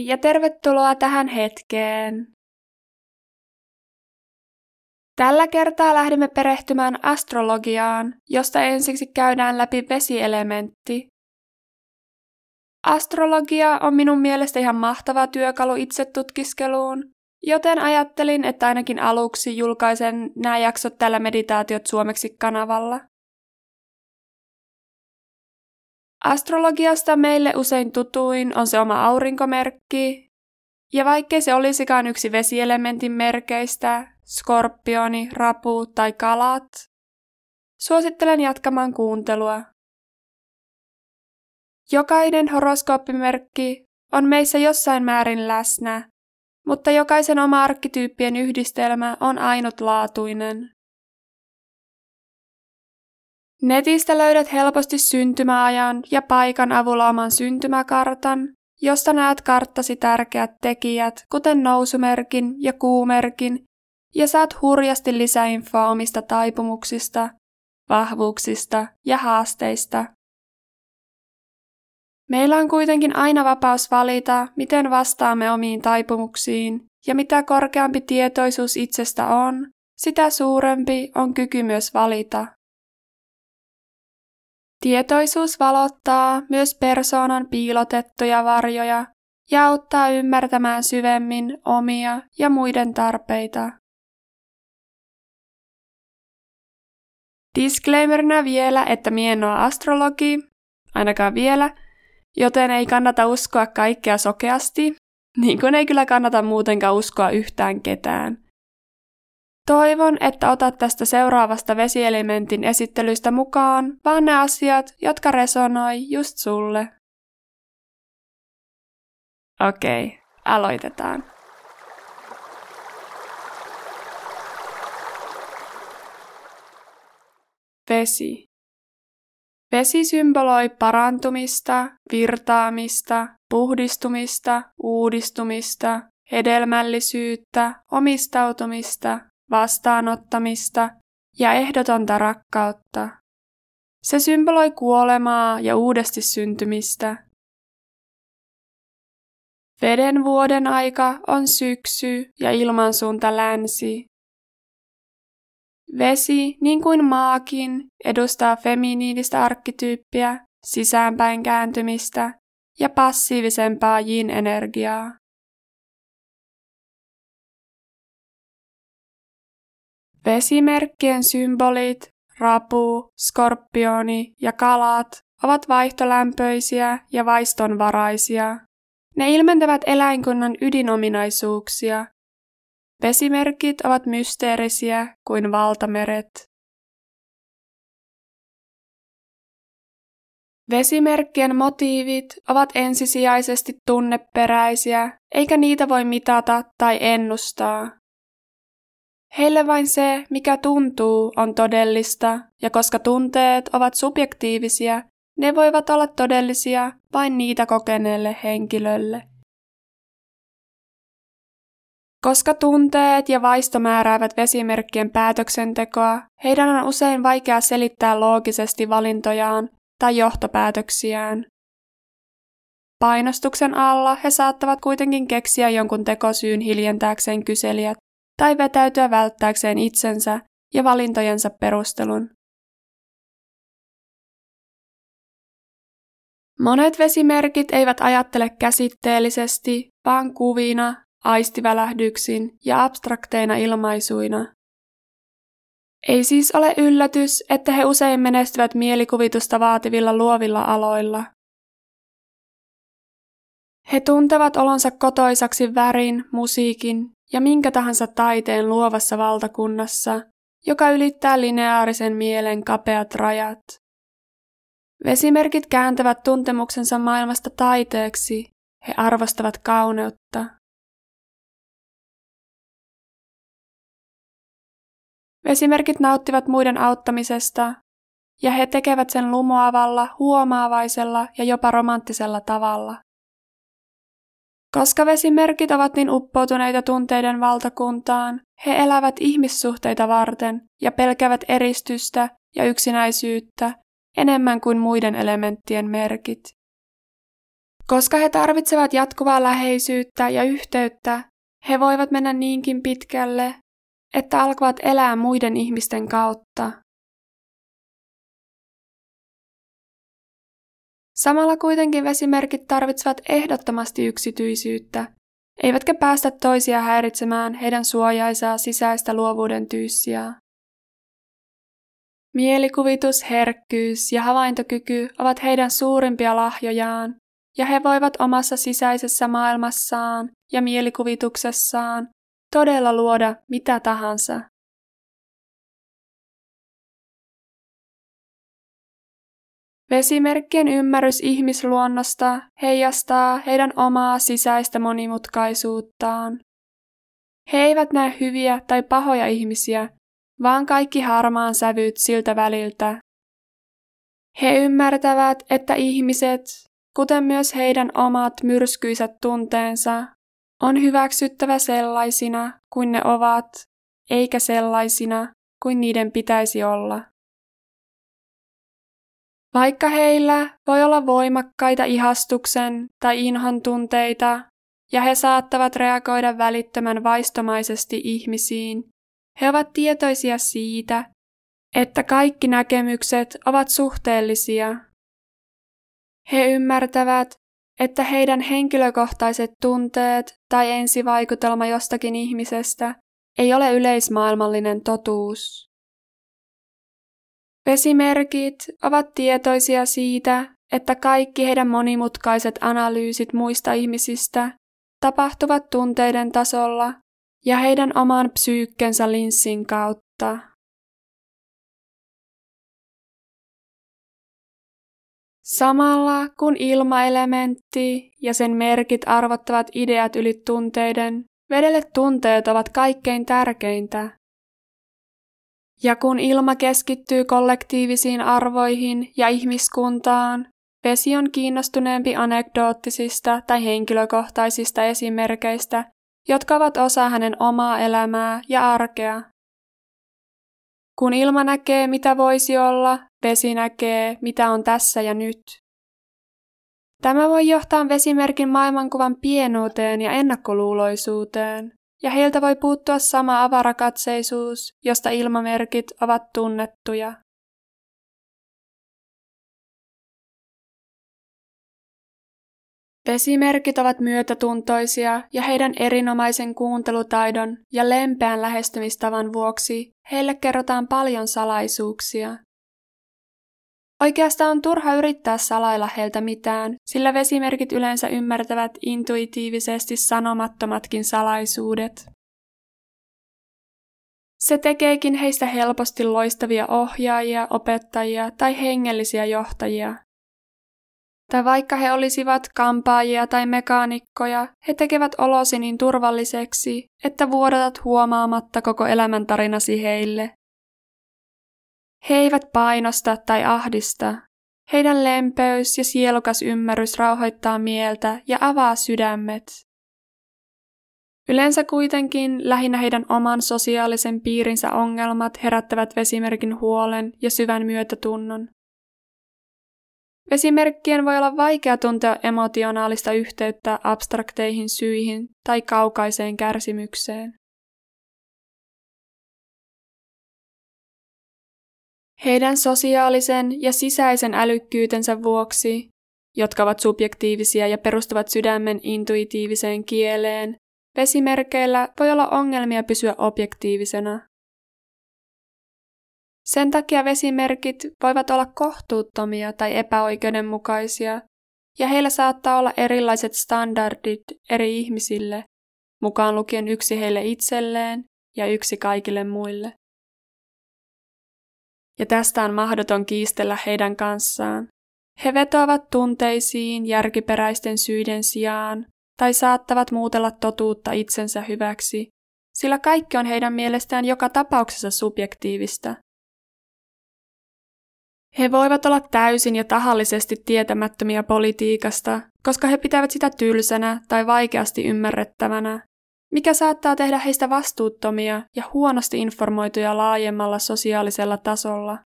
Hei ja tervetuloa tähän hetkeen. Tällä kertaa lähdemme perehtymään astrologiaan, josta ensiksi käydään läpi vesielementti. Astrologia on minun mielestä ihan mahtava työkalu itsetutkiskeluun, joten ajattelin, että ainakin aluksi julkaisen nämä jaksot tällä meditaatiot suomeksi kanavalla. Astrologiasta meille usein tutuin on se oma aurinkomerkki, ja vaikkei se olisikaan yksi vesielementin merkeistä, skorpioni, rapu tai kalat, suosittelen jatkamaan kuuntelua. Jokainen horoskooppimerkki on meissä jossain määrin läsnä, mutta jokaisen oma arkkityyppien yhdistelmä on ainutlaatuinen. Netistä löydät helposti syntymäajan ja paikan avulla oman syntymäkartan, josta näet karttasi tärkeät tekijät, kuten nousumerkin ja kuumerkin, ja saat hurjasti lisäinfoa omista taipumuksista, vahvuuksista ja haasteista. Meillä on kuitenkin aina vapaus valita, miten vastaamme omiin taipumuksiin, ja mitä korkeampi tietoisuus itsestä on, sitä suurempi on kyky myös valita. Tietoisuus valottaa myös persoonan piilotettuja varjoja ja auttaa ymmärtämään syvemmin omia ja muiden tarpeita. Disclaimerina vielä, että mie en ole astrologi, ainakaan vielä, joten ei kannata uskoa kaikkea sokeasti, niin kuin ei kyllä kannata muutenkaan uskoa yhtään ketään. Toivon, että otat tästä seuraavasta vesielementin esittelystä mukaan vaan ne asiat, jotka resonoi just sulle. Okei, aloitetaan. Vesi. Vesi symboloi parantumista, virtaamista, puhdistumista, uudistumista, hedelmällisyyttä, omistautumista, vastaanottamista ja ehdotonta rakkautta. Se symboloi kuolemaa ja uudesti syntymistä. Veden vuoden aika on syksy ja ilmansuunta länsi. Vesi, niin kuin maakin, edustaa feminiinistä arkkityyppiä, sisäänpäin kääntymistä ja passiivisempaa yin-energiaa. Vesimerkkien symbolit, rapu, skorpioni ja kalat ovat vaihtolämpöisiä ja vaistonvaraisia. Ne ilmentävät eläinkunnan ydinominaisuuksia. Vesimerkit ovat mysteerisiä kuin valtameret. Vesimerkkien motiivit ovat ensisijaisesti tunneperäisiä, eikä niitä voi mitata tai ennustaa. Heille vain se, mikä tuntuu, on todellista, ja koska tunteet ovat subjektiivisia, ne voivat olla todellisia vain niitä kokeneelle henkilölle. Koska tunteet ja vaisto määräävät vesimerkkien päätöksentekoa, heidän on usein vaikea selittää loogisesti valintojaan tai johtopäätöksiään. Painostuksen alla he saattavat kuitenkin keksiä jonkun tekosyyn hiljentääkseen kyselijät tai vetäytyä välttääkseen itsensä ja valintojensa perustelun. Monet vesimerkit eivät ajattele käsitteellisesti, vaan kuvina, aistivälähdyksin ja abstrakteina ilmaisuina. Ei siis ole yllätys, että he usein menestyvät mielikuvitusta vaativilla luovilla aloilla. He tuntevat olonsa kotoisaksi värin, musiikin ja minkä tahansa taiteen luovassa valtakunnassa, joka ylittää lineaarisen mielen kapeat rajat. Vesimerkit kääntävät tuntemuksensa maailmasta taiteeksi, he arvostavat kauneutta. Vesimerkit nauttivat muiden auttamisesta, ja he tekevät sen lumoavalla, huomaavaisella ja jopa romanttisella tavalla. Koska vesimerkit ovat niin uppoutuneita tunteiden valtakuntaan, he elävät ihmissuhteita varten ja pelkävät eristystä ja yksinäisyyttä enemmän kuin muiden elementtien merkit. Koska he tarvitsevat jatkuvaa läheisyyttä ja yhteyttä, he voivat mennä niinkin pitkälle, että alkavat elää muiden ihmisten kautta. Samalla kuitenkin vesimerkit tarvitsevat ehdottomasti yksityisyyttä, eivätkä päästä toisia häiritsemään heidän suojaisaa sisäistä luovuuden tyyssiä. Mielikuvitus, herkkyys ja havaintokyky ovat heidän suurimpia lahjojaan, ja he voivat omassa sisäisessä maailmassaan ja mielikuvituksessaan todella luoda mitä tahansa. Vesimerkkien ymmärrys ihmisluonnosta heijastaa heidän omaa sisäistä monimutkaisuuttaan. He eivät näe hyviä tai pahoja ihmisiä, vaan kaikki harmaan sävyt siltä väliltä. He ymmärtävät, että ihmiset, kuten myös heidän omat myrskyiset tunteensa, on hyväksyttävä sellaisina kuin ne ovat, eikä sellaisina kuin niiden pitäisi olla. Vaikka heillä voi olla voimakkaita ihastuksen tai inhon tunteita, ja he saattavat reagoida välittömän vaistomaisesti ihmisiin, he ovat tietoisia siitä, että kaikki näkemykset ovat suhteellisia. He ymmärtävät, että heidän henkilökohtaiset tunteet tai ensivaikutelma jostakin ihmisestä ei ole yleismaailmallinen totuus. Vesimerkit ovat tietoisia siitä, että kaikki heidän monimutkaiset analyysit muista ihmisistä tapahtuvat tunteiden tasolla ja heidän oman psyykkensä linssin kautta. Samalla kun ilmaelementti ja sen merkit arvottavat ideat yli tunteiden, vedelle tunteet ovat kaikkein tärkeintä. Ja kun ilma keskittyy kollektiivisiin arvoihin ja ihmiskuntaan, vesi on kiinnostuneempi anekdoottisista tai henkilökohtaisista esimerkeistä, jotka ovat osa hänen omaa elämää ja arkea. Kun ilma näkee, mitä voisi olla, vesi näkee, mitä on tässä ja nyt. Tämä voi johtaa vesimerkin maailmankuvan pienuuteen ja ennakkoluuloisuuteen ja heiltä voi puuttua sama avarakatseisuus, josta ilmamerkit ovat tunnettuja. Vesimerkit ovat myötätuntoisia ja heidän erinomaisen kuuntelutaidon ja lempeän lähestymistavan vuoksi heille kerrotaan paljon salaisuuksia. Oikeastaan on turha yrittää salailla heiltä mitään, sillä vesimerkit yleensä ymmärtävät intuitiivisesti sanomattomatkin salaisuudet. Se tekeekin heistä helposti loistavia ohjaajia, opettajia tai hengellisiä johtajia. Tai vaikka he olisivat kampaajia tai mekaanikkoja, he tekevät olosi niin turvalliseksi, että vuodatat huomaamatta koko elämäntarinasi heille. He eivät painosta tai ahdista. Heidän lempeys ja sielukas ymmärrys rauhoittaa mieltä ja avaa sydämet. Yleensä kuitenkin lähinnä heidän oman sosiaalisen piirinsä ongelmat herättävät vesimerkin huolen ja syvän myötätunnon. Vesimerkkien voi olla vaikea tuntea emotionaalista yhteyttä abstrakteihin syihin tai kaukaiseen kärsimykseen. Heidän sosiaalisen ja sisäisen älykkyytensä vuoksi, jotka ovat subjektiivisia ja perustuvat sydämen intuitiiviseen kieleen, vesimerkeillä voi olla ongelmia pysyä objektiivisena. Sen takia vesimerkit voivat olla kohtuuttomia tai epäoikeudenmukaisia, ja heillä saattaa olla erilaiset standardit eri ihmisille, mukaan lukien yksi heille itselleen ja yksi kaikille muille ja tästä on mahdoton kiistellä heidän kanssaan. He vetoavat tunteisiin järkiperäisten syiden sijaan tai saattavat muutella totuutta itsensä hyväksi, sillä kaikki on heidän mielestään joka tapauksessa subjektiivista. He voivat olla täysin ja tahallisesti tietämättömiä politiikasta, koska he pitävät sitä tylsänä tai vaikeasti ymmärrettävänä, mikä saattaa tehdä heistä vastuuttomia ja huonosti informoituja laajemmalla sosiaalisella tasolla.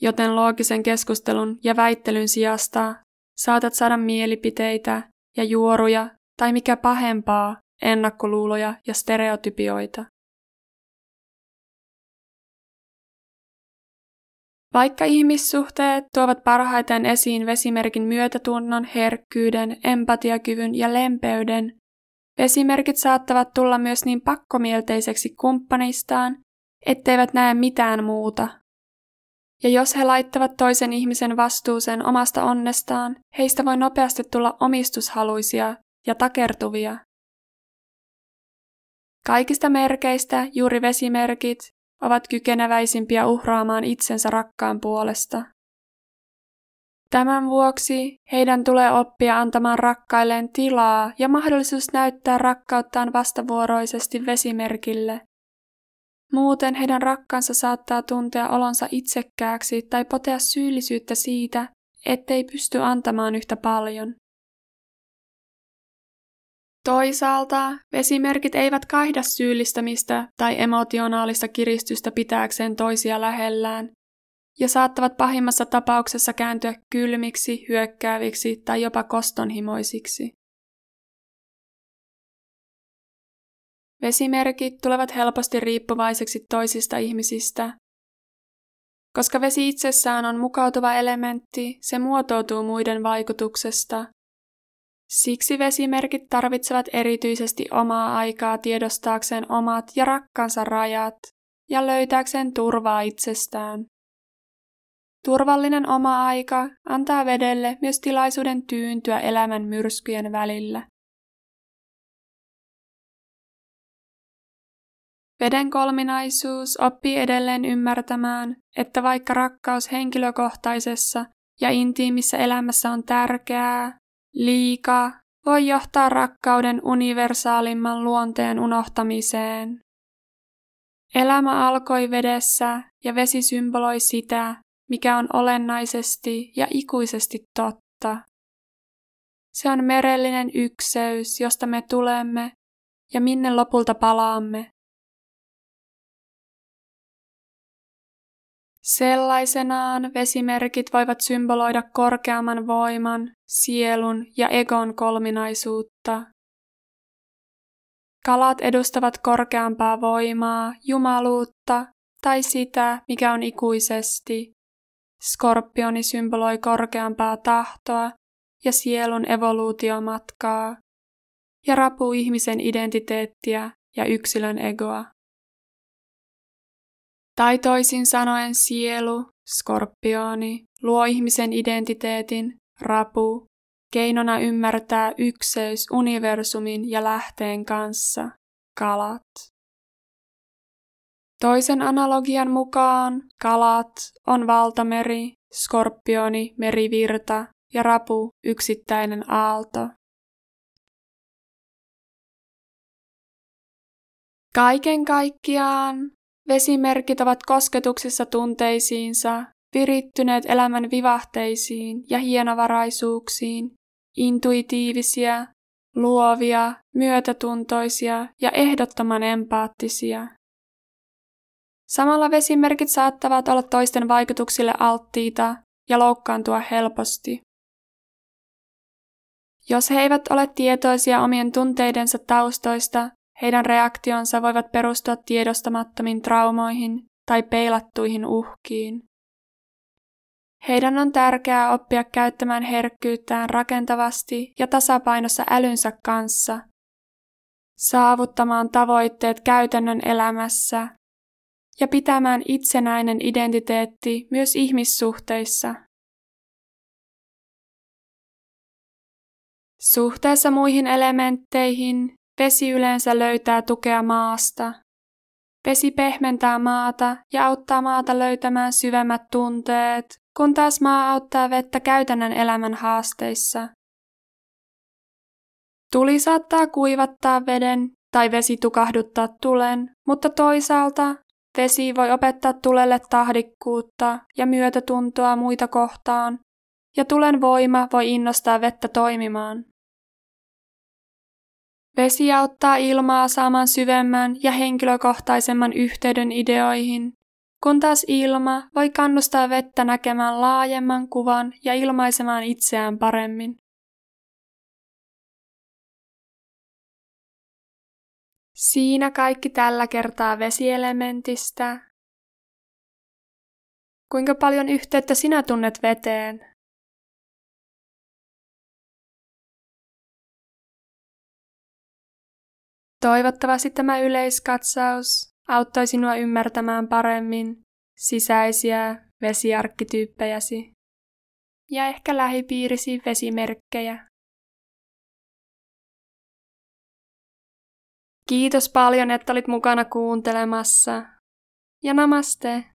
Joten loogisen keskustelun ja väittelyn sijasta saatat saada mielipiteitä ja juoruja tai mikä pahempaa, ennakkoluuloja ja stereotypioita. Vaikka ihmissuhteet tuovat parhaiten esiin vesimerkin myötätunnon, herkkyyden, empatiakyvyn ja lempeyden, vesimerkit saattavat tulla myös niin pakkomielteiseksi kumppanistaan, etteivät näe mitään muuta. Ja jos he laittavat toisen ihmisen vastuuseen omasta onnestaan, heistä voi nopeasti tulla omistushaluisia ja takertuvia. Kaikista merkeistä juuri vesimerkit ovat kykeneväisimpiä uhraamaan itsensä rakkaan puolesta. Tämän vuoksi heidän tulee oppia antamaan rakkailleen tilaa ja mahdollisuus näyttää rakkauttaan vastavuoroisesti vesimerkille. Muuten heidän rakkansa saattaa tuntea olonsa itsekkääksi tai potea syyllisyyttä siitä, ettei pysty antamaan yhtä paljon. Toisaalta vesimerkit eivät kaihda syyllistämistä tai emotionaalista kiristystä pitääkseen toisia lähellään ja saattavat pahimmassa tapauksessa kääntyä kylmiksi, hyökkääviksi tai jopa kostonhimoisiksi. Vesimerkit tulevat helposti riippuvaiseksi toisista ihmisistä. Koska vesi itsessään on mukautuva elementti, se muotoutuu muiden vaikutuksesta Siksi vesimerkit tarvitsevat erityisesti omaa aikaa tiedostaakseen omat ja rakkansa rajat ja löytääkseen turvaa itsestään. Turvallinen oma aika antaa vedelle myös tilaisuuden tyyntyä elämän myrskyjen välillä. Veden kolminaisuus oppii edelleen ymmärtämään, että vaikka rakkaus henkilökohtaisessa ja intiimissä elämässä on tärkeää, Liika voi johtaa rakkauden universaalimman luonteen unohtamiseen. Elämä alkoi vedessä ja vesi symboloi sitä, mikä on olennaisesti ja ikuisesti totta. Se on merellinen ykseys, josta me tulemme ja minne lopulta palaamme. Sellaisenaan vesimerkit voivat symboloida korkeamman voiman, sielun ja egon kolminaisuutta. Kalat edustavat korkeampaa voimaa, jumaluutta tai sitä, mikä on ikuisesti. Skorpioni symboloi korkeampaa tahtoa ja sielun evoluutiomatkaa, ja rapu ihmisen identiteettiä ja yksilön egoa. Tai toisin sanoen sielu, skorpioni, luo ihmisen identiteetin, rapu, keinona ymmärtää ykseys universumin ja lähteen kanssa, kalat. Toisen analogian mukaan kalat on valtameri, skorpioni merivirta ja rapu yksittäinen aalto. Kaiken kaikkiaan Vesimerkit ovat kosketuksissa tunteisiinsa, virittyneet elämän vivahteisiin ja hienovaraisuuksiin, intuitiivisia, luovia, myötätuntoisia ja ehdottoman empaattisia. Samalla vesimerkit saattavat olla toisten vaikutuksille alttiita ja loukkaantua helposti. Jos he eivät ole tietoisia omien tunteidensa taustoista heidän reaktionsa voivat perustua tiedostamattomiin traumoihin tai peilattuihin uhkiin. Heidän on tärkeää oppia käyttämään herkkyyttään rakentavasti ja tasapainossa älynsä kanssa, saavuttamaan tavoitteet käytännön elämässä ja pitämään itsenäinen identiteetti myös ihmissuhteissa. Suhteessa muihin elementteihin Vesi yleensä löytää tukea maasta. Vesi pehmentää maata ja auttaa maata löytämään syvemmät tunteet, kun taas maa auttaa vettä käytännön elämän haasteissa. Tuli saattaa kuivattaa veden tai vesi tukahduttaa tulen, mutta toisaalta vesi voi opettaa tulelle tahdikkuutta ja myötätuntoa muita kohtaan, ja tulen voima voi innostaa vettä toimimaan. Vesi auttaa ilmaa saamaan syvemmän ja henkilökohtaisemman yhteyden ideoihin, kun taas ilma voi kannustaa vettä näkemään laajemman kuvan ja ilmaisemaan itseään paremmin. Siinä kaikki tällä kertaa vesielementistä. Kuinka paljon yhteyttä sinä tunnet veteen? Toivottavasti tämä yleiskatsaus auttoi sinua ymmärtämään paremmin sisäisiä vesiarkkityyppejäsi ja ehkä lähipiirisi vesimerkkejä. Kiitos paljon, että olit mukana kuuntelemassa. Ja namaste.